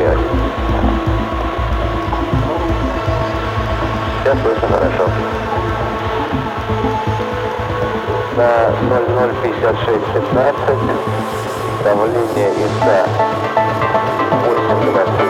делать. Все слышно хорошо. На 005615 давление ИСа 8 градусов.